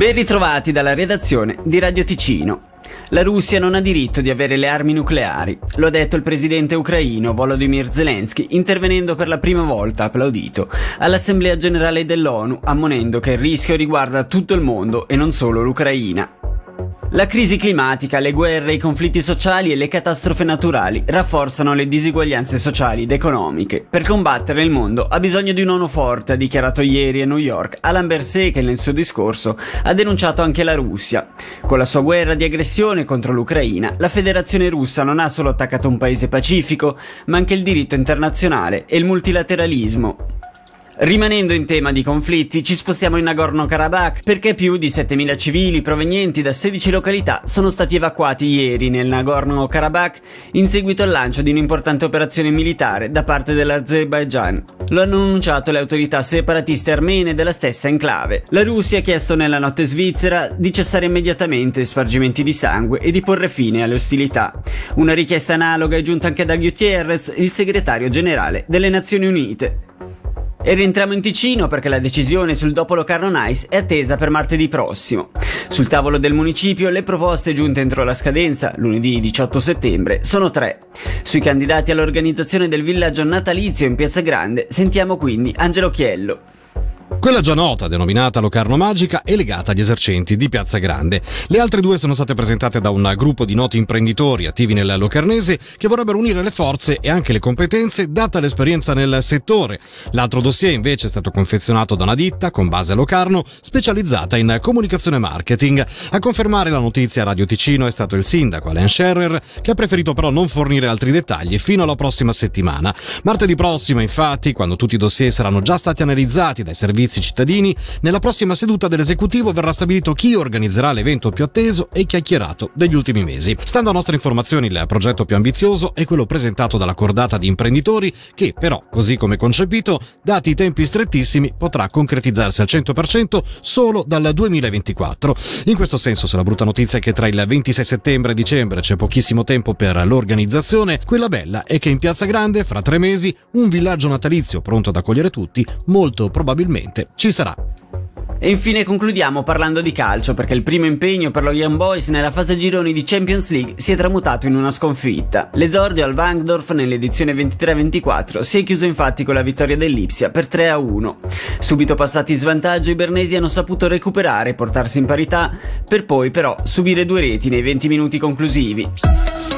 Ben ritrovati dalla redazione di Radio Ticino. La Russia non ha diritto di avere le armi nucleari, lo ha detto il presidente ucraino Volodymyr Zelensky intervenendo per la prima volta, applaudito, all'Assemblea generale dell'ONU, ammonendo che il rischio riguarda tutto il mondo e non solo l'Ucraina. La crisi climatica, le guerre, i conflitti sociali e le catastrofe naturali rafforzano le disuguaglianze sociali ed economiche. Per combattere il mondo ha bisogno di un uomo forte, ha dichiarato ieri a New York Alan Berset che nel suo discorso ha denunciato anche la Russia. Con la sua guerra di aggressione contro l'Ucraina, la Federazione russa non ha solo attaccato un paese pacifico, ma anche il diritto internazionale e il multilateralismo. Rimanendo in tema di conflitti, ci spostiamo in Nagorno-Karabakh perché più di 7.000 civili provenienti da 16 località sono stati evacuati ieri nel Nagorno-Karabakh in seguito al lancio di un'importante operazione militare da parte dell'Azerbaijan. Lo hanno annunciato le autorità separatiste armene della stessa enclave. La Russia ha chiesto nella notte svizzera di cessare immediatamente spargimenti di sangue e di porre fine alle ostilità. Una richiesta analoga è giunta anche da Gutierrez, il segretario generale delle Nazioni Unite. E rientriamo in Ticino perché la decisione sul dopo Locarno Nice è attesa per martedì prossimo. Sul tavolo del municipio le proposte giunte entro la scadenza, lunedì 18 settembre, sono tre. Sui candidati all'organizzazione del villaggio natalizio in Piazza Grande sentiamo quindi Angelo Chiello. Quella già nota, denominata Locarno Magica, è legata agli esercenti di Piazza Grande. Le altre due sono state presentate da un gruppo di noti imprenditori attivi nel Locarnese che vorrebbero unire le forze e anche le competenze data l'esperienza nel settore. L'altro dossier invece è stato confezionato da una ditta con base a Locarno specializzata in comunicazione e marketing. A confermare la notizia a Radio Ticino è stato il sindaco Alain Scherrer che ha preferito però non fornire altri dettagli fino alla prossima settimana. Martedì prossimo infatti, quando tutti i dossier saranno già stati analizzati dai servizi servizi cittadini, nella prossima seduta dell'esecutivo verrà stabilito chi organizzerà l'evento più atteso e chiacchierato degli ultimi mesi. Stando a nostre informazioni, il progetto più ambizioso è quello presentato dalla cordata di imprenditori che, però, così come concepito, dati i tempi strettissimi, potrà concretizzarsi al 100% solo dal 2024. In questo senso, se la brutta notizia è che tra il 26 settembre e dicembre c'è pochissimo tempo per l'organizzazione, quella bella è che in Piazza Grande, fra tre mesi, un villaggio natalizio pronto ad accogliere tutti, molto probabilmente sicuramente ci sarà. E infine concludiamo parlando di calcio perché il primo impegno per lo Young Boys nella fase gironi di Champions League si è tramutato in una sconfitta. L'esordio al Wangdorf nell'edizione 23-24 si è chiuso infatti con la vittoria dell'Ipsia per 3-1. Subito passati in svantaggio i bernesi hanno saputo recuperare e portarsi in parità per poi però subire due reti nei 20 minuti conclusivi.